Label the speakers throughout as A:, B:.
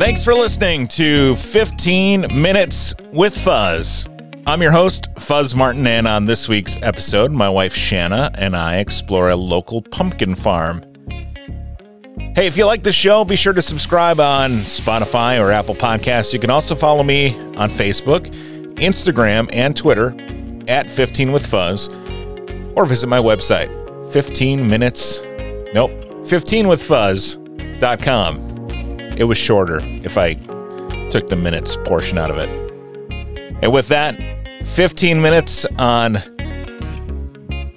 A: Thanks for listening to 15 Minutes with Fuzz. I'm your host, Fuzz Martin, and on this week's episode, my wife Shanna and I explore a local pumpkin farm. Hey, if you like the show, be sure to subscribe on Spotify or Apple Podcasts. You can also follow me on Facebook, Instagram, and Twitter at 15 with Fuzz, or visit my website, 15 minutes, nope, 15withfuzz.com. It was shorter if I took the minutes portion out of it. And with that, 15 minutes on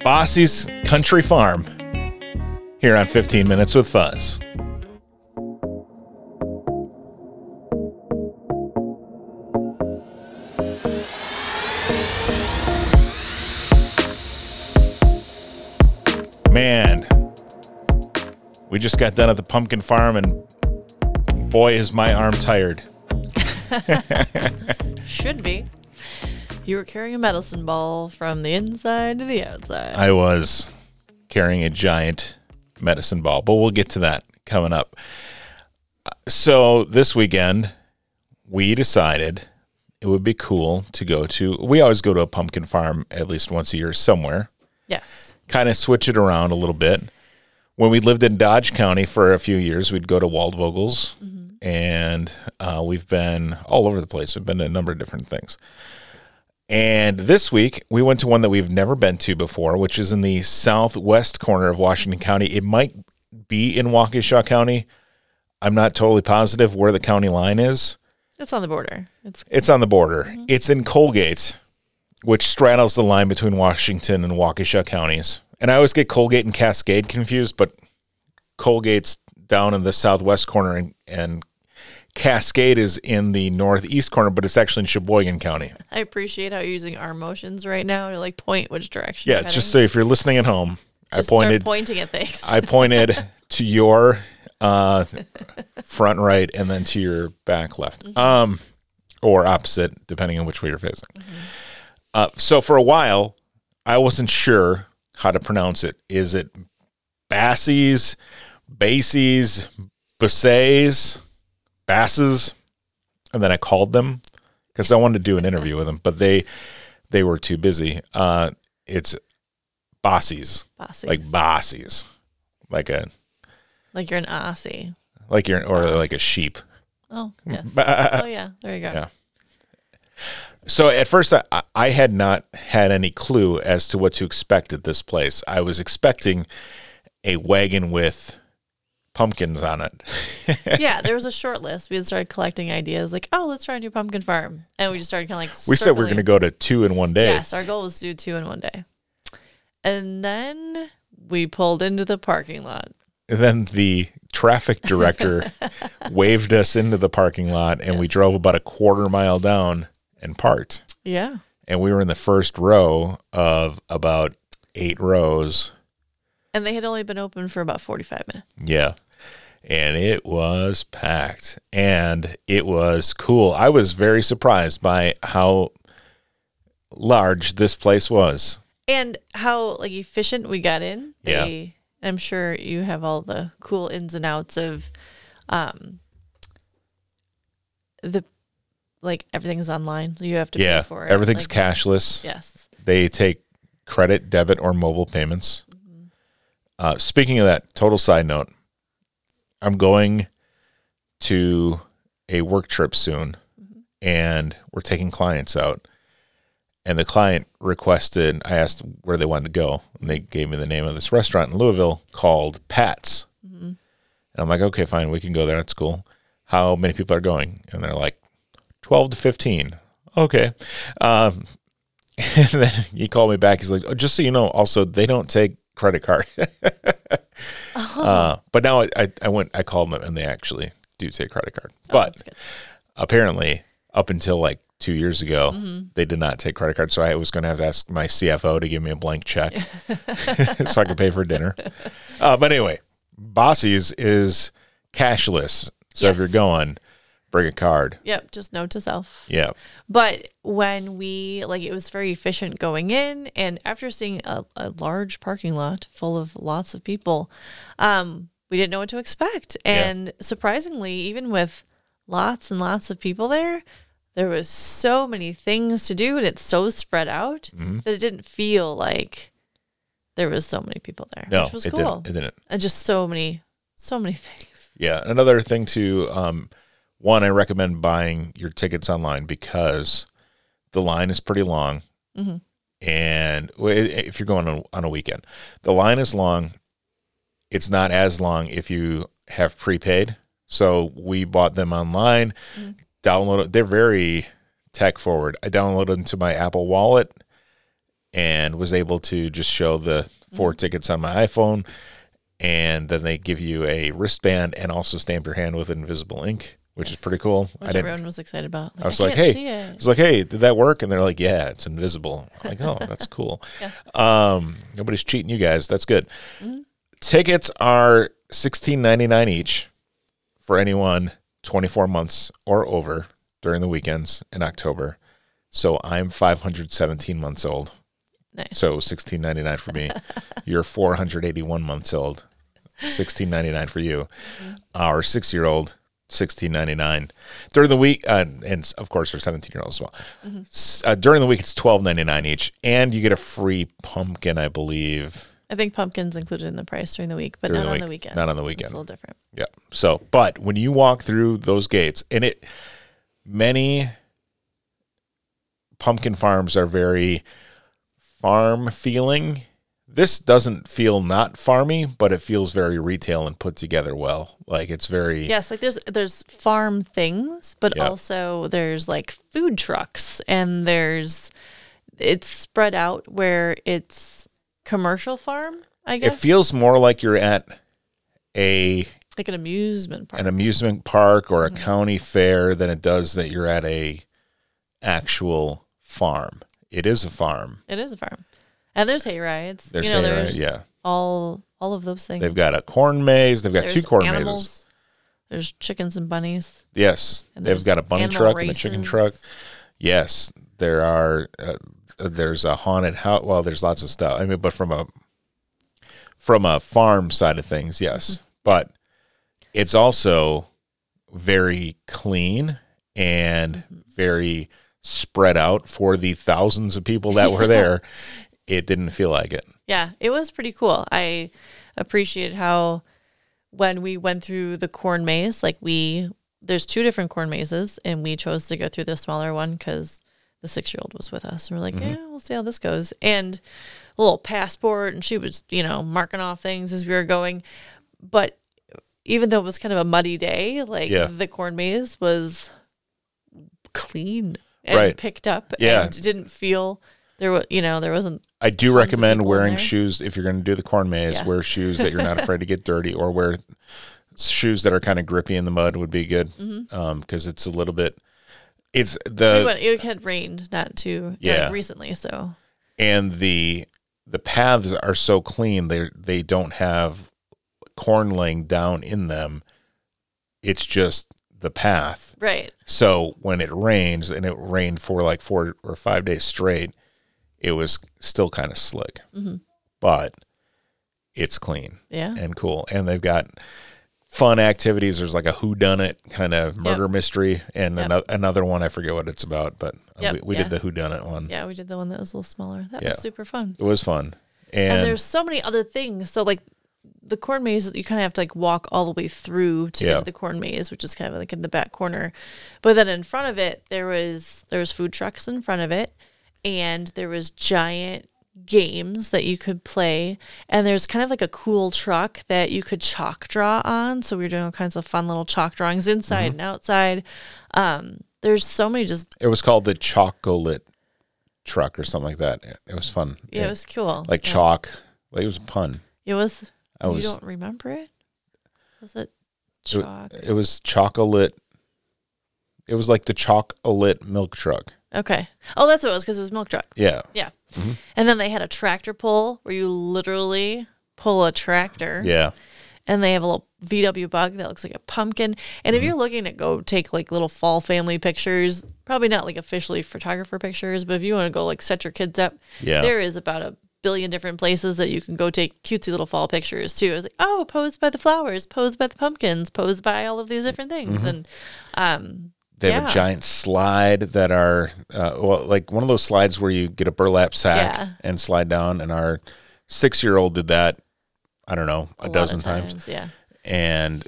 A: Basse's Country Farm here on 15 Minutes with Fuzz. Man, we just got done at the pumpkin farm, and boy, is my arm tired.
B: Should be. You were carrying a medicine ball from the inside to the outside.
A: I was carrying a giant medicine ball, but we'll get to that coming up. So this weekend, we decided it would be cool to go to. We always go to a pumpkin farm at least once a year somewhere.
B: yes.
A: Kind of switch it around a little bit. When we lived in Dodge County for a few years, we'd go to Waldvogel's, mm-hmm. And uh, we've been all over the place. We've been to a number of different things. And this week, we went to one that we've never been to before, which is in the southwest corner of Washington County. It might be in Waukesha County. I'm not totally positive where the county line is.
B: It's on the border. It's
A: It's on the border. It's in Colgate, which straddles the line between Washington and Waukesha counties. And I always get Colgate and Cascade confused, but Colgate's down in the southwest corner and, and Cascade is in the northeast corner, but it's actually in Sheboygan County.
B: I appreciate how you're using arm motions right now to like point which direction.
A: Yeah, just so if you're listening at home,
B: Just
A: I pointed
B: pointing at things.
A: I pointed to your uh, front right and then to your back left, um, or opposite, depending on which way you're facing. Uh, so for a while, I wasn't sure how to pronounce it. Is it Bassies, Bassies, Bassays, Basses? And then I called them because I wanted to do an interview with them, but they they were too busy. Uh, it's Bossies,
B: Bossies.
A: like Bossies, like a
B: Like you're an Aussie.
A: like you're or like a sheep.
B: Oh, yes.
A: Ba- uh, uh, uh,
B: oh, yeah. There you go.
A: Yeah. So at first, I, I had not had any clue as to what to expect at this place. I was expecting a wagon with pumpkins on it.
B: yeah, there was a short list. We had started collecting ideas like, oh, let's try and do pumpkin farm. And we just started kind of like
A: we said we are going to go to two in one day.
B: Yes, our goal was to do two in one day. And then we pulled into the parking lot.
A: And then the traffic director waved us into the parking lot, and we drove about a quarter mile down and parked.
B: Yeah.
A: And we were in the first row of about eight rows.
B: And they had only been open for about 45 minutes.
A: Yeah. And it was packed and it was cool. I was very surprised by how large this place was.
B: And how like efficient we got in.
A: Yeah.
B: They- I'm sure you have all the cool ins and outs of um the like everything's online. You have to
A: yeah.
B: pay for it.
A: Everything's
B: Like,
A: cashless.
B: Yes.
A: They take credit, debit, or mobile payments. Uh, speaking of that, total side note, I'm going to a work trip soon and we're taking clients out. And the client requested, I asked where they wanted to go. And they gave me the name of this restaurant in Louisville called Pat's. And I'm like, okay, fine, we can go there. That's cool. How many people are going? And they're like, 12 to 15. Okay. Um, and then he called me back. He's like, oh, just so you know, also, they don't take credit card. uh, but now I, I, I went, I called them and they actually do take credit card.
B: Oh,
A: But apparently, up until like two years ago, they did not take credit cards. So I was going to have to ask my CFO to give me a blank check so I could pay for dinner. Uh, but anyway, Basse's is cashless. So if you're going, bring a card.
B: Yep, just note to self.
A: Yeah.
B: But when we like it was very efficient going in and after seeing a, a large parking lot full of lots of people, um, we didn't know what to expect.
A: Yeah.
B: And surprisingly, even with lots and lots of people there. There was so many things to do and it's so spread out
A: Mm-hmm.
B: that it didn't feel like there was so many people there.
A: No,
B: which was
A: it
B: cool.
A: didn't. It didn't.
B: And just so many so many things.
A: Yeah. Another thing to um, one, I recommend buying your tickets online because the line is pretty long,
B: Mhm.
A: and if you're going on, on a weekend, the line is long. It's not as long if you have prepaid. So we bought them online. Download. They're very tech forward. I downloaded them to my Apple Wallet and was able to just show the 4 tickets on my iPhone and then they give you a wristband and also stamp your hand with invisible ink, which is pretty cool. I
B: Which
A: didn't.
B: everyone was excited about.
A: I was like, "Hey. I was like, hey, did that work?" And they're like, "Yeah, it's invisible." I'm like, "Oh, that's cool." Um, nobody's cheating you guys. That's good.
B: Mm-hmm.
A: Tickets are sixteen ninety nine each for anyone twenty four months or over during the weekends in October. So I'm five hundred seventeen months old.
B: Nice.
A: So sixteen ninety nine for me. You're four hundred eighty one months old. Sixteen ninety nine for you. Our six year old, sixteen ninety nine. During the week, uh, and of course for seventeen year olds as well. S- Uh, during the week, it's twelve ninety nine each, and you get a free pumpkin, I believe.
B: I think pumpkins included in the price during the week, but
A: During
B: not
A: the
B: on the weekend.
A: Not on the weekend.
B: It's a little different.
A: Yeah. So, but when you walk through those gates, and it, many pumpkin farms are very farm feeling. This doesn't feel not farmy, but it feels very retail and put together well. Like it's very
B: Yes, like there's there's farm things, but
A: Yeah.
B: also there's like food trucks and there's it's spread out where it's commercial farm, I guess.
A: it feels more like you're at a
B: like an amusement park.
A: an amusement park or a
B: Mm-hmm.
A: county fair than it does that you're at a actual farm. It is a farm.
B: it is a farm. And there's hay rides.
A: There's
B: you know,
A: hay
B: there's
A: yeah.
B: all all of those things.
A: They've got a corn maze. They've got
B: there's
A: two corn mazes.
B: animals. There's chickens and bunnies.
A: Yes,
B: And
A: they've got a bunny truck and a chicken truck. Yes, there are. Uh, there's a haunted house. Well, there's lots of stuff. I mean, but from a from a farm side of things, yes,
B: Mm-hmm.
A: but it's also very clean and
B: Mm-hmm.
A: very spread out for the thousands of people that were there. It didn't feel like it.
B: Yeah, it was pretty cool. I appreciated how when we went through the corn maze, like we there's two different corn mazes, and we chose to go through the smaller one because the six year old was with us. And we're like, mm-hmm. yeah, we'll see how this goes. And a little passport, and she was, you know, marking off things as we were going. But even though it was kind of a muddy day, like
A: Yeah.
B: the corn maze was clean and
A: Right.
B: picked up,
A: Yeah.
B: and didn't feel there was, you know, there wasn't
A: I do recommend wearing shoes if you're going to do the corn maze.
B: Yeah.
A: Wear shoes that you're not afraid to get dirty, or wear shoes that are kind of grippy in the mud would be good mm-hmm. um, because it's a little bit. It's the
B: went- it had rained not too not
A: Yeah.
B: recently, so
A: and the the paths are so clean. They they don't have corn laying down in them. It's just the path.
B: right.
A: So when it rains, and it rained for like four or five days straight, it was still kind of slick,
B: Mm-hmm.
A: but it's clean
B: Yeah.
A: and cool. And they've got fun activities. There's like a who done it kind of murder mystery, and
B: Yep.
A: another, another one I forget what it's about, but uh,
B: Yep,
A: we, we
B: yeah.
A: did the who done it one.
B: Yeah, we did the one that was a little smaller. That
A: Yeah.
B: was super fun.
A: It was fun,
B: And,
A: and,
B: there's so many other things. So like the corn maze, you kind of have to like walk all the way through to
A: Yeah.
B: get to the corn maze, which is kind of like in the back corner. But then in front of it, there was there was food trucks in front of it, and there was giant games that you could play and there's kind of like a cool truck that you could chalk draw on so we were doing all kinds of fun little chalk drawings inside
A: Mm-hmm.
B: and outside um there's so many just
A: it was called the chocolate truck or something like that. It was fun.
B: yeah it was cool
A: like
B: Yeah.
A: chalk. Like it was a pun.
B: it was
A: I was
B: you don't remember it was it
A: it, it was chocolate. It was like the chocolate milk truck.
B: Okay oh that's what it was because it was milk truck
A: Yeah.
B: yeah
A: Mm-hmm.
B: and then they had a tractor pull where you literally pull a tractor
A: Yeah.
B: and they have a little VW bug that looks like a pumpkin. And if
A: Mm-hmm.
B: you're looking to go take like little fall family pictures, probably not like officially photographer pictures, but if you want to go like set your kids up,
A: Yeah.
B: there is about a billion different places that you can go take cutesy little fall pictures too. I was like, oh, posed by the flowers, posed by the pumpkins, posed by all of these different things,
A: Mm-hmm.
B: and um,
A: They have
B: Yeah.
A: a giant slide that are uh, well, like one of those slides where you get a burlap sack
B: Yeah.
A: and slide down. And our six-year-old did that. I don't know a,
B: lot
A: dozen
B: of
A: times.
B: yeah.
A: And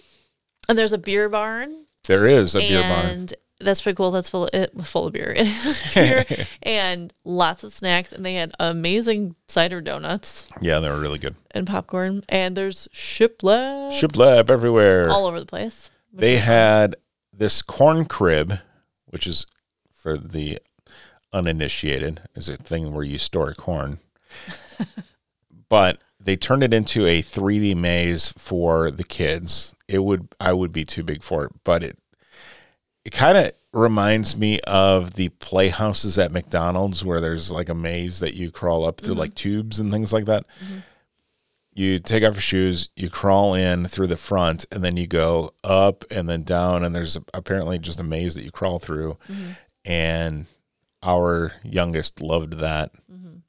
B: And there's a beer barn,
A: there is a beer barn.
B: and that's pretty cool. That's full it, full of beer. It has beer and lots of snacks, and they had amazing cider donuts
A: Yeah, they were really good.
B: and popcorn. And there's Ship Lab.
A: Ship lab everywhere.
B: all over the place.
A: they
B: is
A: had this corn crib, which is for the uninitiated, is a thing where you store corn. but they turned it into a 3D maze for the kids. It would I would be too big for it, but it it kind of reminds me of the playhouses at McDonald's where there's like a maze that you crawl up through mm-hmm. like tubes and things like that. Mm-hmm. You take off your shoes, you crawl in through the front, and then you go up and then down, and there's apparently just a maze that you crawl through. And our youngest loved that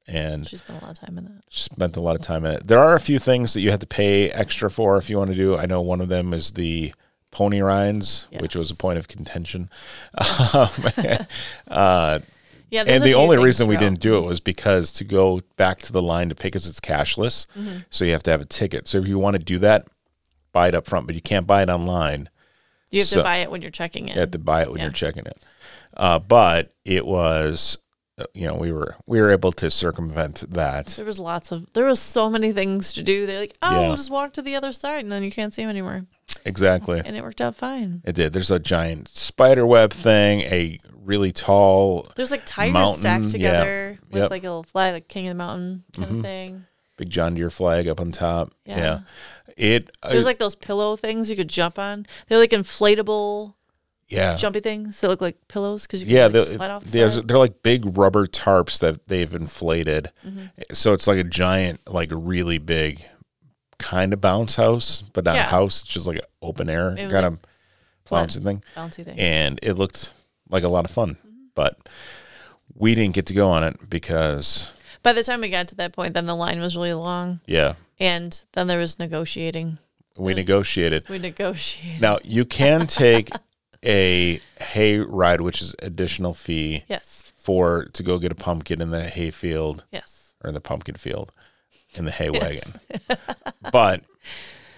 A: and
B: She spent a lot of time in that.
A: spent a lot of time in it. There are a few things that you have to pay extra for if you want to do. I know one of them is the pony rides, which was a point of contention. Um, uh,
B: Yeah,
A: and the only reason we didn't do it was because to go back to the line to pay because it's cashless,
B: Mm-hmm.
A: so you have to have a ticket. So if you want to do that, buy it up front, but you can't buy it online.
B: You have
A: so-
B: to buy it when you're checking it.
A: You have to buy it when
B: Yeah.
A: you're checking it. Uh, but it was, uh, you know, we were we were able to circumvent that.
B: There was lots of there was so many things to do. They're like, oh,
A: Yeah.
B: we'll just walk to the other side, and then you can't see them anymore.
A: Exactly.
B: And it worked out fine.
A: It did. There's a giant spider web thing, a really tall,
B: There's like tires
A: Mountain,
B: stacked
A: yeah.
B: together with
A: Yep. Mm-hmm.
B: like a little flag, like King of the Mountain kind of thing.
A: big John Deere flag up on top. Yeah.
B: Yeah.
A: It,
B: There's
A: uh,
B: like those pillow things you could jump on. They're like inflatable
A: yeah.
B: jumpy things that look like pillows because you can
A: Yeah,
B: like, slide off the side.
A: they're like big rubber tarps that they've inflated,
B: Mm-hmm.
A: so it's like a giant, like really big, kind of bounce house, but not
B: Yeah.
A: house. It's just like an open air
B: It was
A: kind of
B: fun.
A: bouncy thing,
B: bouncy thing.
A: and it looked like a lot of fun. But we didn't get to go on it because,
B: By the time we got to that point, then the line was really long,
A: yeah,
B: and then there was negotiating.
A: we negotiated.
B: We negotiated.
A: Now you can take a hay ride, which is additional fee
B: Yes.
A: for to go get a pumpkin in the hay field
B: Yes.
A: or in the pumpkin field in the hay wagon. but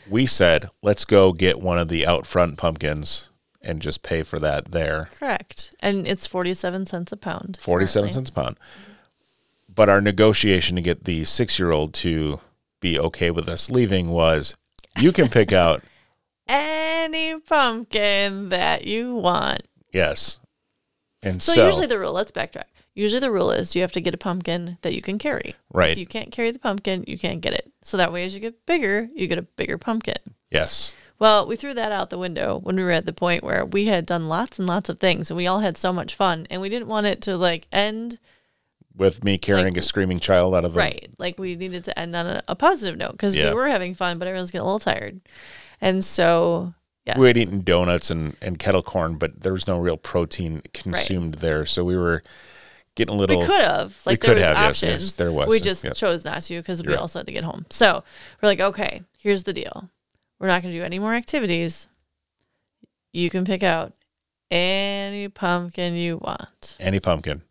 A: we said, let's go get one of the out front pumpkins and just pay for that there.
B: Correct. And it's 47 cents a pound.
A: 47
B: currently.
A: cents a pound. But our negotiation to get the six year old to be okay with us leaving was you can pick out,
B: Any pumpkin that you want.
A: yes. And
B: So,
A: so,
B: usually the rule, let's backtrack. Usually the rule is you have to get a pumpkin that you can carry.
A: right.
B: If you can't carry the pumpkin, you can't get it. So that way, as you get bigger, you get a bigger pumpkin.
A: yes.
B: Well, we threw that out the window when we were at the point where we had done lots and lots of things and we all had so much fun and we didn't want it to like end
A: With me carrying a screaming child out of the.
B: right. Like we needed to end on a, a positive note because
A: Yeah.
B: we were having fun, but everyone's getting a little tired. And so, yes.
A: We had eaten donuts and, and kettle corn, but there was no real protein consumed there. So we were getting a little.
B: We could have. Like there was
A: have,
B: options.
A: yes, there was,
B: We just
A: yes.
B: chose not to because we
A: right.
B: also had to get home. So we're like, okay, here's the deal. We're not going to do any more activities. You can pick out any pumpkin you want.
A: any pumpkin.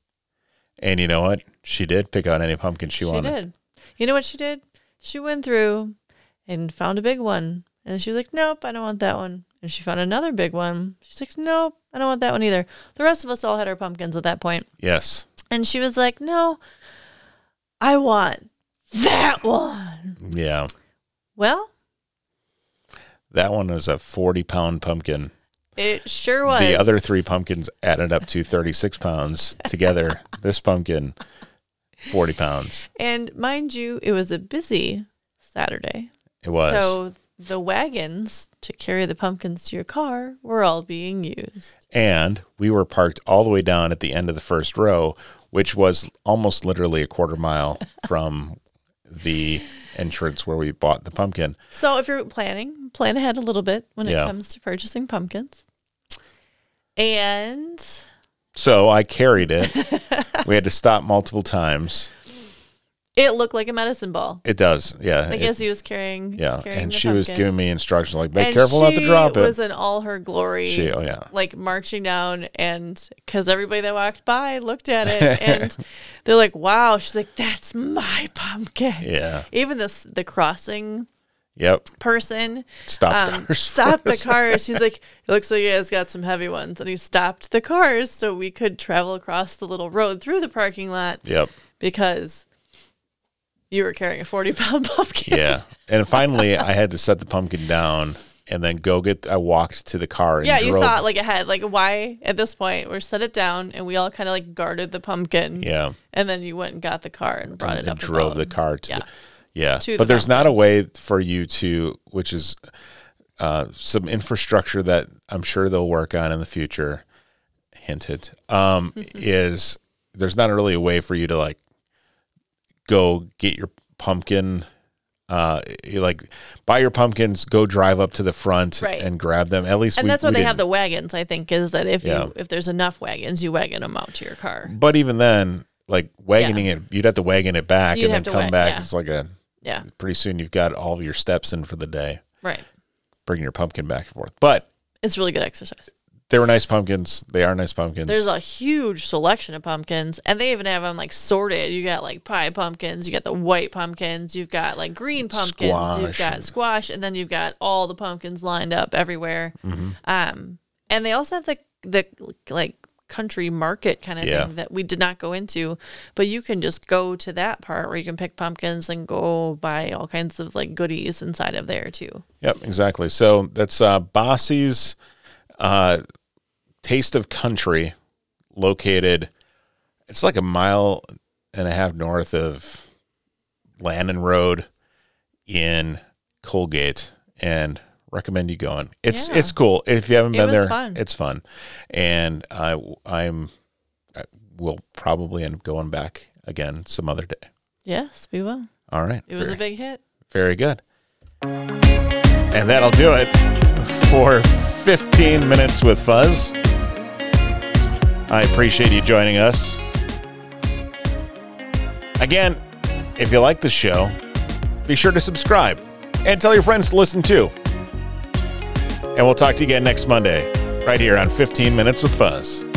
A: And you know what? She did pick out any pumpkin she,
B: She,
A: wanted.
B: She did. You know what she did? She went through and found a big one. And she was like, nope, I don't want that one. And she found another big one. She's like, nope, I don't want that one either. The rest of us all had our pumpkins at that point.
A: Yes.
B: And she was like, no, I want that one.
A: Yeah.
B: Well,
A: That one was a 40 pound pumpkin.
B: it sure was.
A: The other three pumpkins added up to 36 pounds together. this pumpkin, 40 pounds.
B: And mind you, it was a busy Saturday.
A: It was.
B: So the wagons to carry the pumpkins to your car were all being used.
A: and we were parked all the way down at the end of the first row, which was almost literally a quarter mile from the entrance where we bought the pumpkin.
B: So if you're planning, plan ahead a little bit when
A: Yeah.
B: it comes to purchasing pumpkins. And
A: So I carried it. we had to stop multiple times.
B: It looked like a medicine ball.
A: It does. Yeah.
B: I
A: it-
B: guess he was carrying.
A: yeah.
B: carrying
A: And she was giving me instructions like, be
B: And
A: careful not to drop it.
B: Was in all her glory.
A: She, oh, yeah.
B: like marching down and because everybody that walked by looked at it and they're like wow she's like that's my pumpkin
A: Yeah.
B: even this the crossing
A: Yep.
B: person
A: Stop
B: um,
A: cars.
B: stopped the cars she's like it looks like he has got some heavy ones and he stopped the cars so we could travel across the little road through the parking lot
A: Yep.
B: because you were carrying a 40 pound pumpkin
A: Yeah. And finally, I had to set the pumpkin down and then go get. I walked to the car. And
B: yeah you
A: drove-
B: thought like ahead like why at this point we're set it down and we all kind of like guarded the pumpkin
A: Yeah.
B: And then you went and got the car and brought
A: and,
B: it
A: and
B: up.
A: drove the
B: road.
A: car to
B: Yeah.
A: the, yeah
B: To
A: but
B: the
A: there's not a way for you to which is uh, some infrastructure that i'm sure they'll work on in the future hinted um, is there's not really a way for you to like go get your pumpkin uh, like buy your pumpkins go drive up to the front
B: Right.
A: and grab them at least
B: And
A: we-
B: that's why they have
A: didn't-
B: the wagons. I think is that if
A: Yeah.
B: you if there's enough wagons, you wagon them out to your car.
A: but even then like wagoning it you'd have to wagon it back
B: You'd
A: and then come back
B: yeah.
A: it's like a
B: Yeah,
A: pretty soon you've got all of your steps in for the day
B: right.
A: bringing your pumpkin back and forth. But
B: It's really good exercise.
A: They were nice pumpkins. They are nice pumpkins.
B: There's a huge selection of pumpkins, and they even have them like sorted. You got like pie pumpkins, you got the white pumpkins, you've got like green pumpkins, you've got squash, and then you've got all the pumpkins lined up everywhere.
A: Mm-hmm.
B: Um, and they also have the the like country market kind of
A: Yeah.
B: thing that we did not go into, but you can just go to that part where you can pick pumpkins and go buy all kinds of like goodies inside of there too.
A: Yep, exactly. So that's uh, Basse's uh, Taste of Country, located. It's like a mile and a half north of Lannon Road in Colgate, and recommend you going. It's
B: Yeah.
A: it's cool. If you haven't
B: It
A: been there,
B: fun.
A: it's fun, and I I'm I will probably end up going back again some other day.
B: Yes, we will.
A: All right,
B: It was
A: very,
B: a big hit.
A: very good. And that'll do it for 15 minutes with Fuzz. I appreciate you joining us. Again, if you like the show, be sure to subscribe and tell your friends to listen too. And we'll talk to you again next Monday, right here on 15 Minutes with Fuzz.